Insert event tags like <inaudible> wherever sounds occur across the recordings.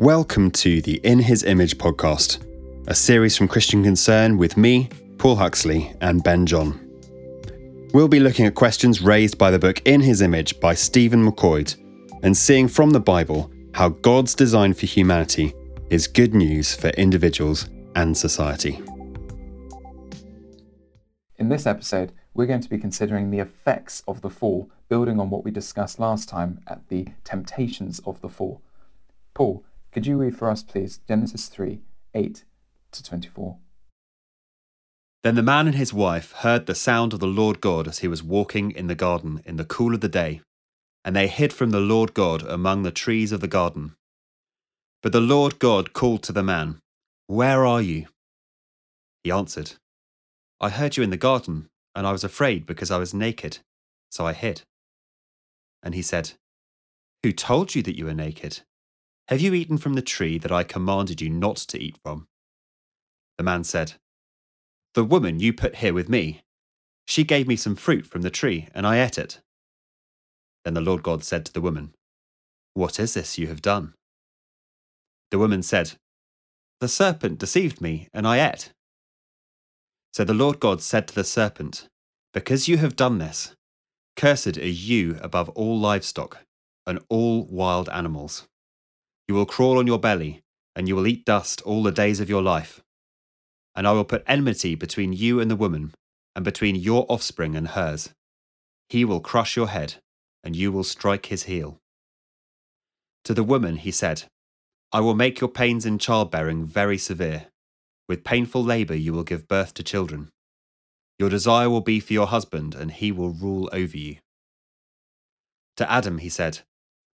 Welcome to the In His Image podcast, a series from Christian Concern with me, Paul Huxley, and Ben John. We'll be looking at questions raised by the book In His Image by Stephen McQuoid and seeing from the Bible how God's design for humanity is good news for individuals and society. In this episode, we're going to be considering the effects of the fall, building on what we discussed last time at the temptations of the fall. Paul, could you read for us, please, Genesis 3 8 to 24? Then the man and his wife heard the sound of the Lord God as he was walking in the garden in the cool of the day, and they hid from the Lord God among the trees of the garden. But the Lord God called to the man, Where are you? He answered, I heard you in the garden, and I was afraid because I was naked, so I hid. And he said, Who told you that you were naked? Have you eaten from the tree that I commanded you not to eat from? The man said, The woman you put here with me, she gave me some fruit from the tree, and I ate it. Then the Lord God said to the woman, What is this you have done? The woman said, The serpent deceived me, and I ate. So the Lord God said to the serpent, Because you have done this, cursed are you above all livestock and all wild animals. You will crawl on your belly, and you will eat dust all the days of your life. And I will put enmity between you and the woman, and between your offspring and hers. He will crush your head, and you will strike his heel. To the woman he said, I will make your pains in childbearing very severe. With painful labour you will give birth to children. Your desire will be for your husband, and he will rule over you. To Adam he said,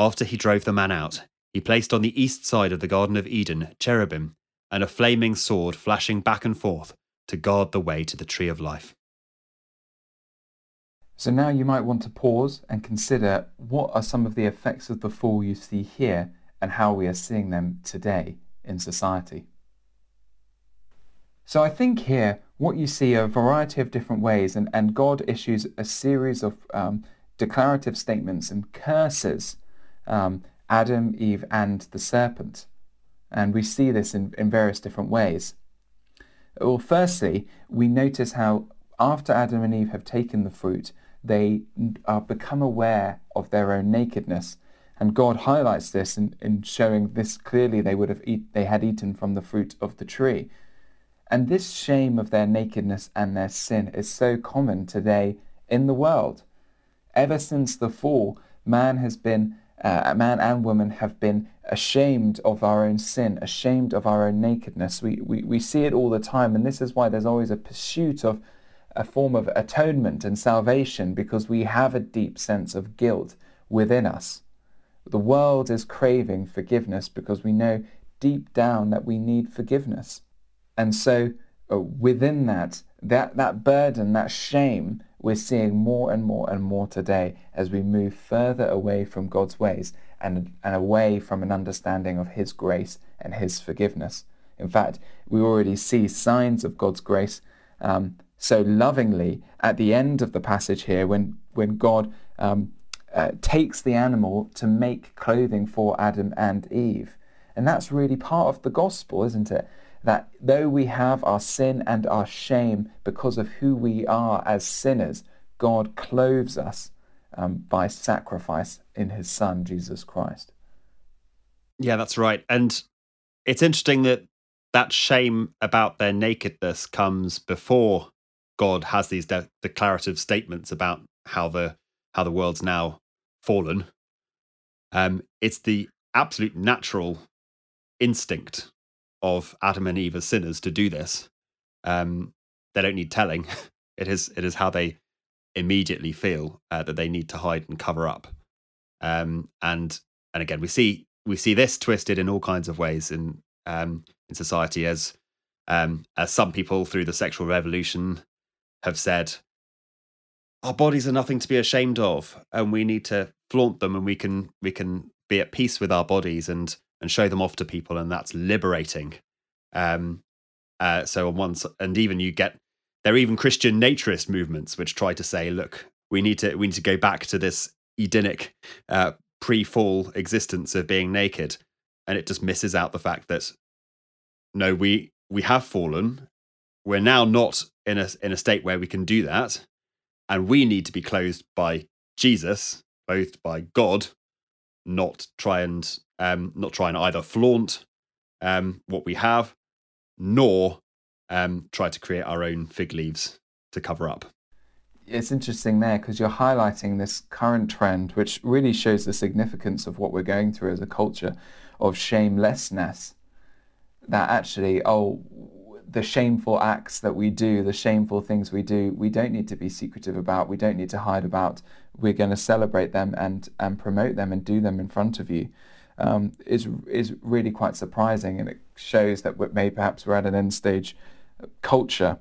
After he drove the man out, he placed on the east side of the Garden of Eden cherubim and a flaming sword flashing back and forth to guard the way to the tree of life. So now you might want to pause and consider what are some of the effects of the fall you see here and how we are seeing them today in society. So I think here what you see are a variety of different ways and, and God issues a series of um, declarative statements and curses um, Adam, Eve, and the serpent. And we see this in, in various different ways. Well, firstly, we notice how after Adam and Eve have taken the fruit, they are become aware of their own nakedness. And God highlights this in, in showing this clearly they would have eat, they had eaten from the fruit of the tree. And this shame of their nakedness and their sin is so common today in the world. Ever since the fall, man has been uh, man and woman have been ashamed of our own sin, ashamed of our own nakedness. We, we, we see it all the time, and this is why there's always a pursuit of a form of atonement and salvation because we have a deep sense of guilt within us. The world is craving forgiveness because we know deep down that we need forgiveness. And so uh, within that, that, that burden, that shame, we're seeing more and more and more today as we move further away from God's ways and, and away from an understanding of His grace and His forgiveness. In fact, we already see signs of God's grace um, so lovingly at the end of the passage here when, when God um, uh, takes the animal to make clothing for Adam and Eve. And that's really part of the gospel, isn't it? That though we have our sin and our shame because of who we are as sinners, God clothes us um, by sacrifice in his Son, Jesus Christ. Yeah, that's right. And it's interesting that that shame about their nakedness comes before God has these de- declarative statements about how the how the world's now fallen. Um, it's the absolute natural instinct of Adam and Eve as sinners to do this. Um, they don't need telling. <laughs> It is it is how they immediately feel uh, that they need to hide and cover up. Um, and and again, we see we see this twisted in all kinds of ways in um, in society as um, as some people through the sexual revolution have said our bodies are nothing to be ashamed of and we need to flaunt them and we can we can be at peace with our bodies and and show them off to people and that's liberating. Um uh, so on one and even you get there are even christian naturist movements which try to say look we need to we need to go back to this edenic uh, pre-fall existence of being naked. And it just misses out the fact that no we we have fallen. We're now not in a in a state where we can do that. And we need to be clothed by jesus clothed by god not try and um not try and either flaunt um what we have nor um try to create our own fig leaves to cover up it's interesting there because you're highlighting this current trend, which really shows the significance of what we're going through as a culture of shamelessness. That actually, oh, the shameful acts that we do, the shameful things we do, we don't need to be secretive about. We don't need to hide about. We're going to celebrate them and and promote them and do them in front of you. Um, is is really quite surprising, and it shows that maybe perhaps we're at an end stage culture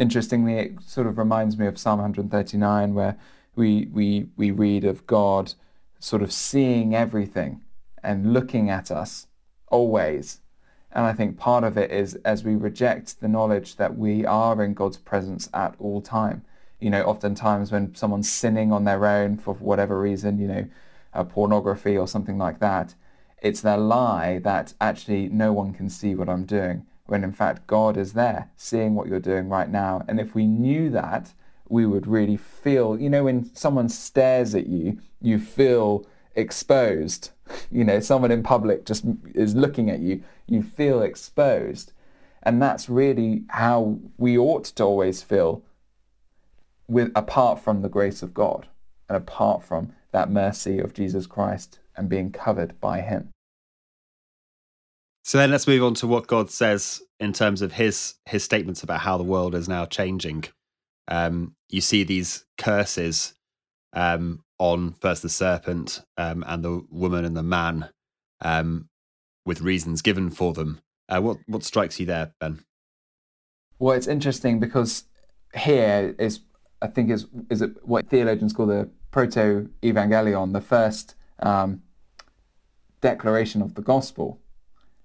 interestingly, it sort of reminds me of Psalm 139, where we, we, we read of God sort of seeing everything and looking at us always. And I think part of it is as we reject the knowledge that we are in God's presence at all time. You know, oftentimes when someone's sinning on their own for whatever reason, you know, uh, pornography or something like that, it's their lie that actually no one can see what I'm doing when in fact God is there seeing what you're doing right now. And if we knew that, we would really feel, you know, when someone stares at you, you feel exposed. <laughs> You know, someone in public just is looking at you, you feel exposed. And that's really how we ought to always feel with apart from the grace of God and apart from that mercy of Jesus Christ and being covered by him. So then let's move on to what God says in terms of his his statements about how the world is now changing. Um, you see these curses um, on first the serpent um, and the woman and the man, um, with reasons given for them. Uh, what what strikes you there, Ben? Well, it's interesting because here is I think is is it what theologians call the proto evangelion, the first um, declaration of the gospel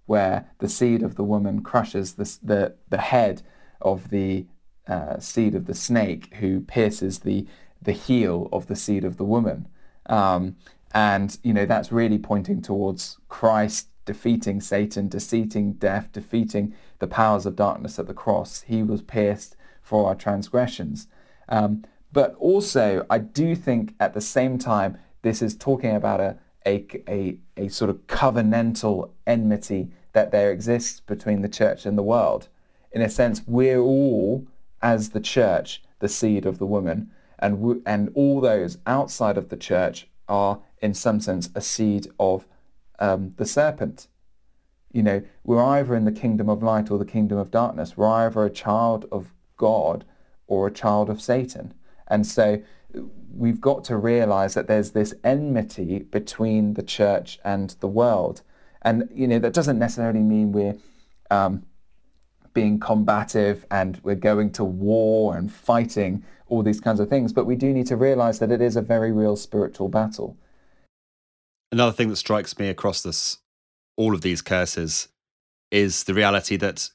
where the seed of the woman crushes the, the, the head of the uh, seed of the snake who pierces the, the heel of the seed of the woman. Um, and, you know, that's really pointing towards Christ defeating Satan, defeating death, defeating the powers of darkness at the cross. He was pierced for our transgressions. Um, but also, I do think at the same time, this is talking about a, a, a, a sort of covenantal enmity that there exists between the church and the world. In a sense, we're all, as the church, the seed of the woman, and, and all those outside of the church are, in some sense, a seed of um, the serpent. You know, we're either in the kingdom of light or the kingdom of darkness. We're either a child of God or a child of Satan. And so we've got to realize that there's this enmity between the church and the world. And, you know, that doesn't necessarily mean we're um, being combative and we're going to war and fighting all these kinds of things. But we do need to realize that it is a very real spiritual battle. Another thing that strikes me across this, all of these curses, is the reality that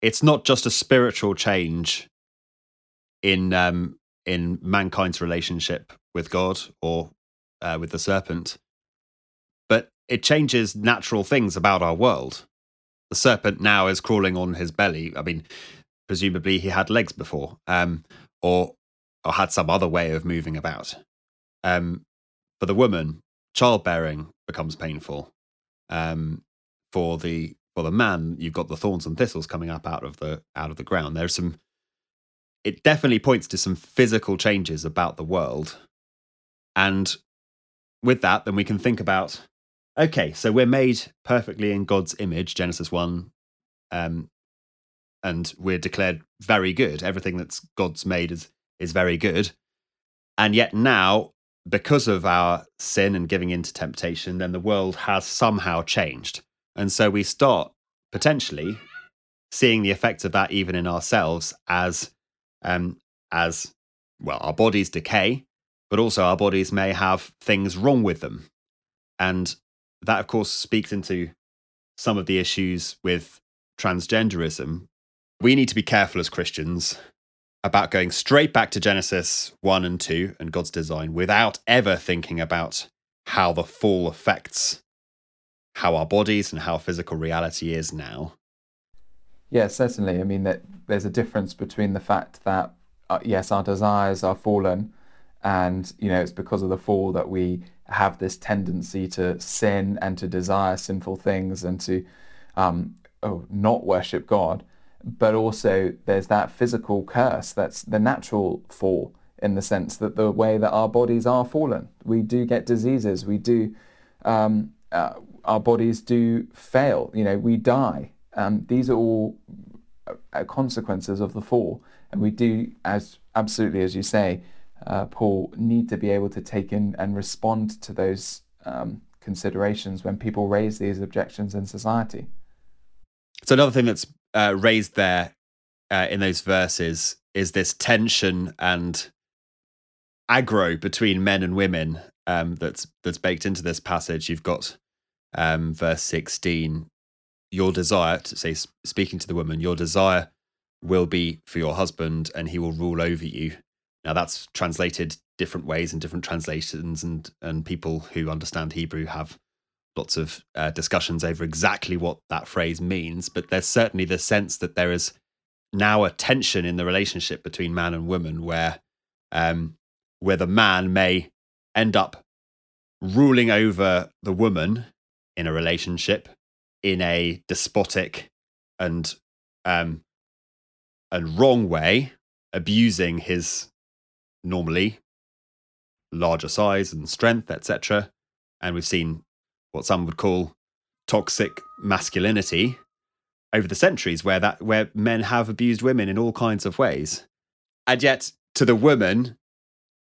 it's not just a spiritual change in um, in mankind's relationship with God or uh, with the serpent, but it changes natural things about our world. The serpent now is crawling on his belly. I mean, presumably he had legs before, um, or or had some other way of moving about. Um, for the woman, childbearing becomes painful. Um, for the for the man, you've got the thorns and thistles coming up out of the out of the ground. There's some. It definitely points to some physical changes about the world, and with that, then we can think about. Okay, so we're made perfectly in God's image, Genesis one, um, and we're declared very good. Everything that's God's made is is very good, and yet now, because of our sin and giving in to temptation, then the world has somehow changed and so we start potentially seeing the effects of that even in ourselves as um, as well our bodies decay, but also our bodies may have things wrong with them. And that of course speaks into some of the issues with transgenderism. We need to be careful as Christians about going straight back to Genesis 1 and 2 and God's design without ever thinking about how the fall affects how our bodies and how physical reality is now. Yeah, certainly. I mean, that there's a difference between the fact that uh, yes, our desires are fallen, and you know it's because of the fall that we have this tendency to sin and to desire sinful things and to um, oh, not worship God. But also, there's that physical curse that's the natural fall in the sense that the way that our bodies are fallen, we do get diseases, we do um, uh, our bodies do fail. You know, we die. Um, these are all uh, consequences of the fall, and we do, as absolutely as you say, uh, Paul, need to be able to take in and respond to those um, considerations when people raise these objections in society. So another thing that's uh, raised there uh, in those verses is this tension and aggro between men and women um, that's that's baked into this passage. You've got um, verse 16, your desire, to say, speaking to the woman, your desire will be for your husband and he will rule over you. Now, that's translated different ways in different translations, and, and people who understand Hebrew have lots of uh, discussions over exactly what that phrase means. But there's certainly the sense that there is now a tension in the relationship between man and woman where, um, where the man may end up ruling over the woman in a relationship in a despotic and um and wrong way abusing his normally larger size and strength etc and we've seen what some would call toxic masculinity over the centuries where that where men have abused women in all kinds of ways. And yet to the woman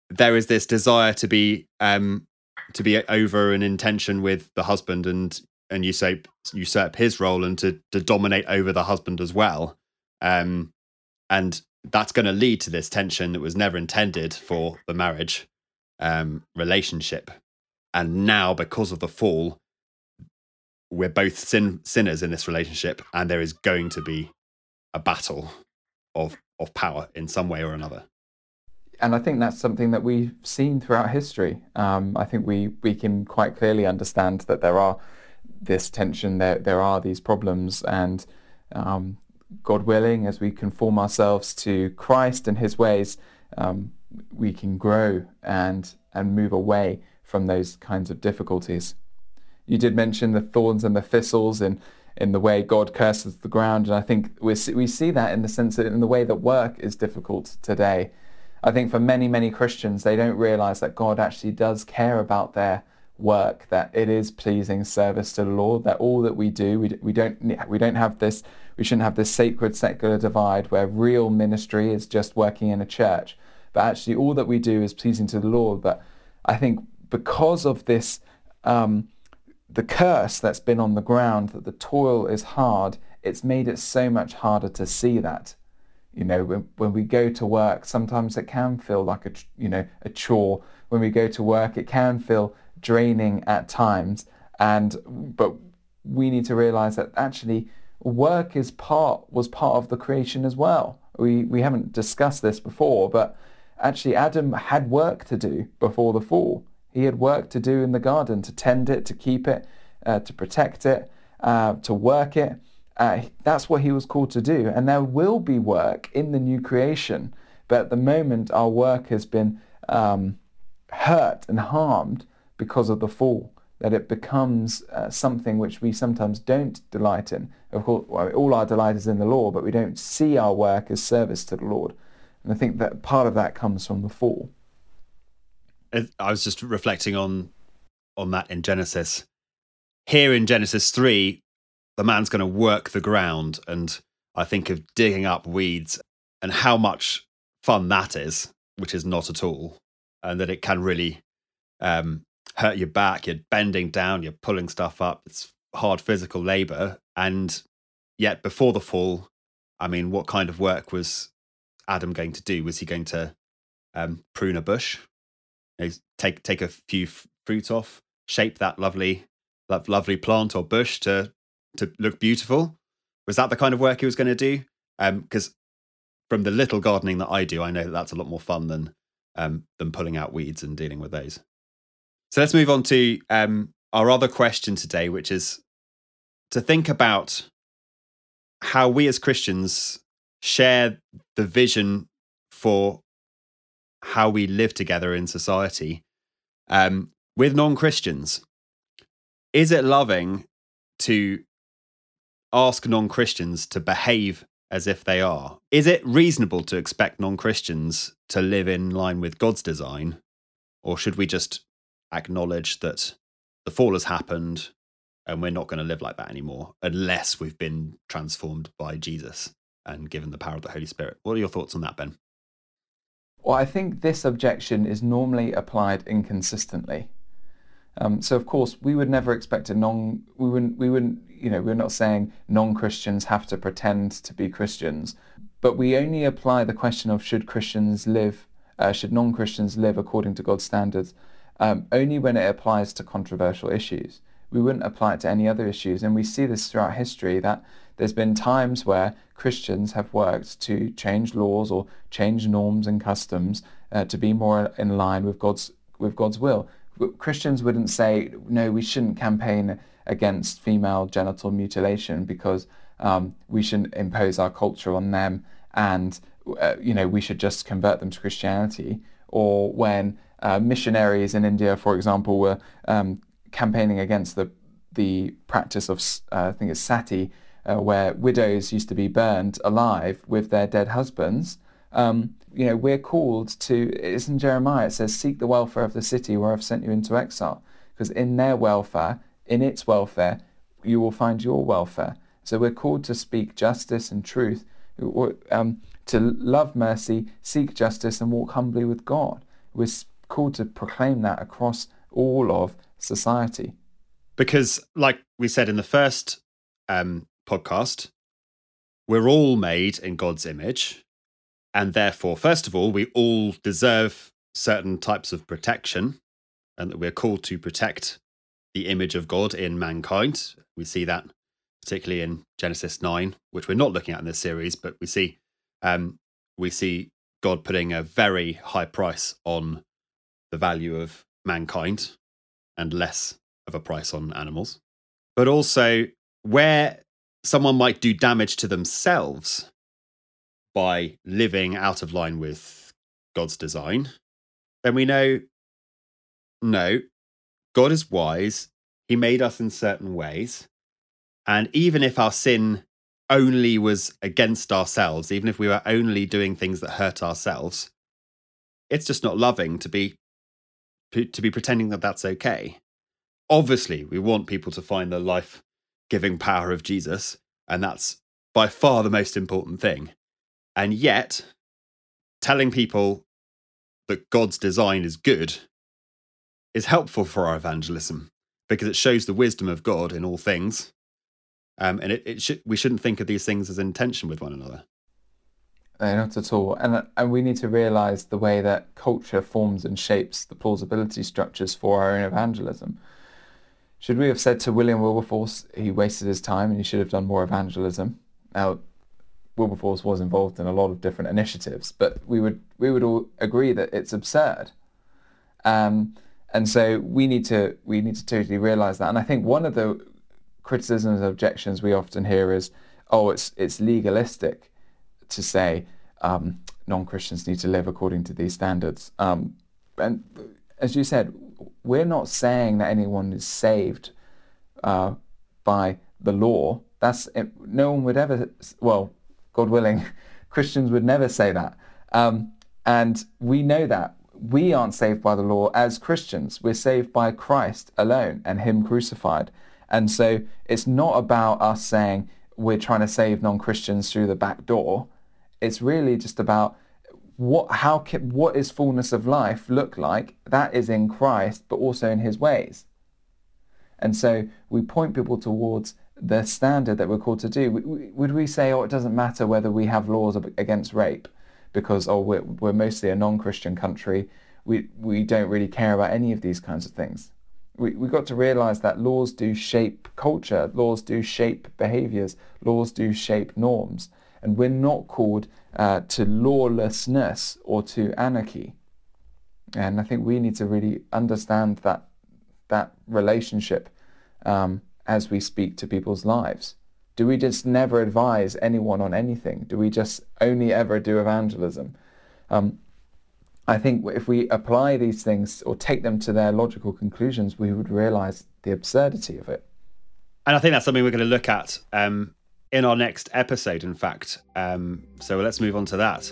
there is this desire to be um to be over an intention with the husband and and you say usurp his role and to to dominate over the husband as well. Um and that's going to lead to this tension that was never intended for the marriage um relationship. And now because of the fall we're both sin sinners in this relationship and there is going to be a battle of of power in some way or another. And I think that's something that we've seen throughout history. Um, I think we, we can quite clearly understand that there are this tension, there, there are these problems, and um, God willing, as we conform ourselves to Christ and his ways, um, we can grow and, and move away from those kinds of difficulties. You did mention the thorns and the thistles in, in the way God curses the ground, and I think we we see that in the sense that in the way that work is difficult today. I think for many, many Christians, they don't realize that God actually does care about their work, that it is pleasing service to the Lord, that all that we do, we, we don't we don't have this, we shouldn't have this sacred secular divide where real ministry is just working in a church, but actually all that we do is pleasing to the Lord. But I think because of this, um, the curse that's been on the ground, that the toil is hard, it's made it so much harder to see that. You know, when, when we go to work, sometimes it can feel like a, you know, a chore. When we go to work, it can feel draining at times. And, but we need to realize that actually work is part, was part of the creation as well. We, we haven't discussed this before, but actually Adam had work to do before the fall. He had work to do in the garden, to tend it, to keep it, uh, to protect it, uh, to work it. Uh, that's what he was called to do. And there will be work in the new creation. But at the moment, our work has been um, hurt and harmed because of the fall. that it becomes uh, something which we sometimes don't delight in. Of course, well, all our delight is in the law, but we don't see our work as service to the Lord. And I think that part of that comes from the fall. I was just reflecting on on that in Genesis. Here in Genesis 3, the man's going to work the ground and I think of digging up weeds and how much fun that is, which is not at all, and that it can really um, hurt your back. You're bending down, you're pulling stuff up. It's hard physical labor. And yet, before the fall, I mean, what kind of work was Adam going to do? Was he going to um, prune a bush, you know, take take a few fruit off, shape that lovely, that lovely plant or bush to to look beautiful? Was that the kind of work he was going to do? Because um, from the little gardening that I do, I know that that's a lot more fun than um, than pulling out weeds and dealing with those. So let's move on to um, our other question today, which is to think about how we as Christians share the vision for how we live together in society um, with non Christians. Is it loving to ask non Christians to behave as if they are? Is it reasonable to expect non Christians to live in line with God's design? Or should we just acknowledge that the fall has happened and we're not going to live like that anymore unless we've been transformed by Jesus and given the power of the Holy Spirit? What are your thoughts on that, Ben? Well, I think this objection is normally applied inconsistently. Um, so, of course, we would never expect a non. We wouldn't. We wouldn't. You know, we're not saying non-Christians have to pretend to be Christians, but we only apply the question of should Christians live, uh, should non-Christians live according to God's standards, um, only when it applies to controversial issues. We wouldn't apply it to any other issues, and we see this throughout history that there's been times where Christians have worked to change laws or change norms and customs uh, to be more in line with God's with God's will. Christians wouldn't say, no, we shouldn't campaign against female genital mutilation because um, we shouldn't impose our culture on them and, uh, you know, we should just convert them to Christianity. Or when uh, missionaries in India, for example, were um, campaigning against the, the practice of, uh, I think it's sati, uh, where widows used to be burned alive with their dead husbands. Um, you know, we're called to, it's in Jeremiah, it says, seek the welfare of the city where I've sent you into exile. Because in their welfare, in its welfare, you will find your welfare. So we're called to speak justice and truth, um, to love mercy, seek justice, and walk humbly with God. We're called to proclaim that across all of society. Because, like we said in the first um, podcast, we're all made in God's image. And therefore, first of all, we all deserve certain types of protection and that we're called to protect the image of God in mankind. We see that particularly in Genesis 9, which we're not looking at in this series, but we see um, we see God putting a very high price on the value of mankind and less of a price on animals. But also where someone might do damage to themselves by living out of line with God's design, then we know no, God is wise. He made us in certain ways. And even if our sin only was against ourselves, even if we were only doing things that hurt ourselves, it's just not loving to be to be pretending that that's okay. Obviously, we want people to find the life-giving power of Jesus, and that's by far the most important thing. And yet, telling people that God's design is good is helpful for our evangelism because it shows the wisdom of God in all things. Um, and it, it should, we shouldn't think of these things as in tension with one another. No, not at all. And, and we need to realize the way that culture forms and shapes the plausibility structures for our own evangelism. Should we have said to William Wilberforce he wasted his time and he should have done more evangelism? Now, Wilberforce was involved in a lot of different initiatives, but we would we would all agree that it's absurd. Um, and so we need to we need to totally realize that. And I think one of the criticisms and objections we often hear is, oh, it's it's legalistic to say um, non-Christians need to live according to these standards. Um, and as you said, we're not saying that anyone is saved uh, by the law. That's no one would ever. Well, God willing, <laughs> Christians would never say that. Um, and we know that we aren't saved by the law as Christians. We're saved by Christ alone and Him crucified. And so it's not about us saying we're trying to save non-Christians through the back door. It's really just about what how what is fullness of life look like? That is in Christ, but also in His ways. And so we point people towards the standard that we're called to do. Would we say, oh, it doesn't matter whether we have laws against rape because, oh, we're, we're mostly a non-Christian country. We, we don't really care about any of these kinds of things. We, we got to realize that laws do shape culture, laws do shape behaviors, laws do shape norms. And we're not called uh, to lawlessness or to anarchy. And I think we need to really understand that that relationship um, as we speak to people's lives. Do we just never advise anyone on anything? Do we just only ever do evangelism? Um, I think if we apply these things or take them to their logical conclusions, we would realize the absurdity of it. And I think that's something we're going to look at um, in our next episode, in fact. Um, so let's move on to that.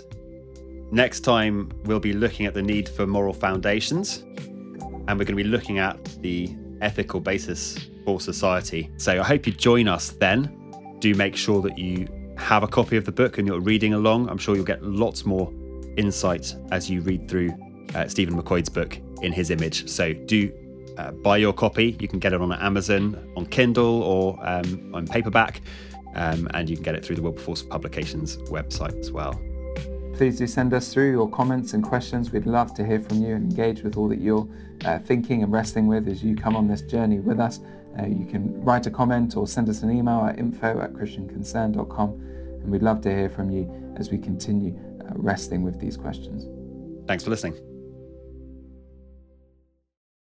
Next time, we'll be looking at the need for moral foundations, and we're going to be looking at the ethical basis for society. So I hope you join us then. Do make sure that you have a copy of the book and you're reading along. I'm sure you'll get lots more insight as you read through uh, Stephen McQuoid's book in his image. So do uh, buy your copy. You can get it on Amazon, on Kindle, or um, on paperback. Um, and you can get it through the Wilberforce Publications website as well. Please do send us through your comments and questions. We'd love to hear from you and engage with all that you're uh, thinking and wrestling with as you come on this journey with us. Uh, you can write a comment or send us an email at info at christianconcern.com and we'd love to hear from you as we continue uh, wrestling with these questions. Thanks for listening.